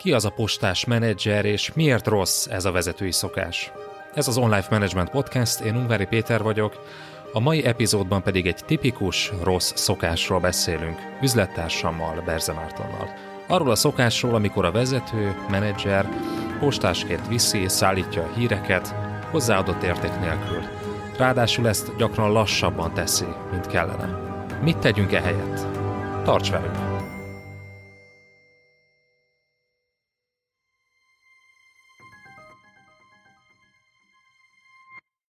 Ki az a postás menedzser, és miért rossz ez a vezetői szokás? Ez az Online Management Podcast, én Ungvári Péter vagyok, a mai epizódban pedig egy tipikus rossz szokásról beszélünk, üzlettársammal, Berze Mártonnal. Arról a szokásról, amikor a vezető, menedzser postásként viszi, szállítja a híreket, hozzáadott érték nélkül. Ráadásul ezt gyakran lassabban teszi, mint kellene. Mit tegyünk ehelyett? Tarts velünk!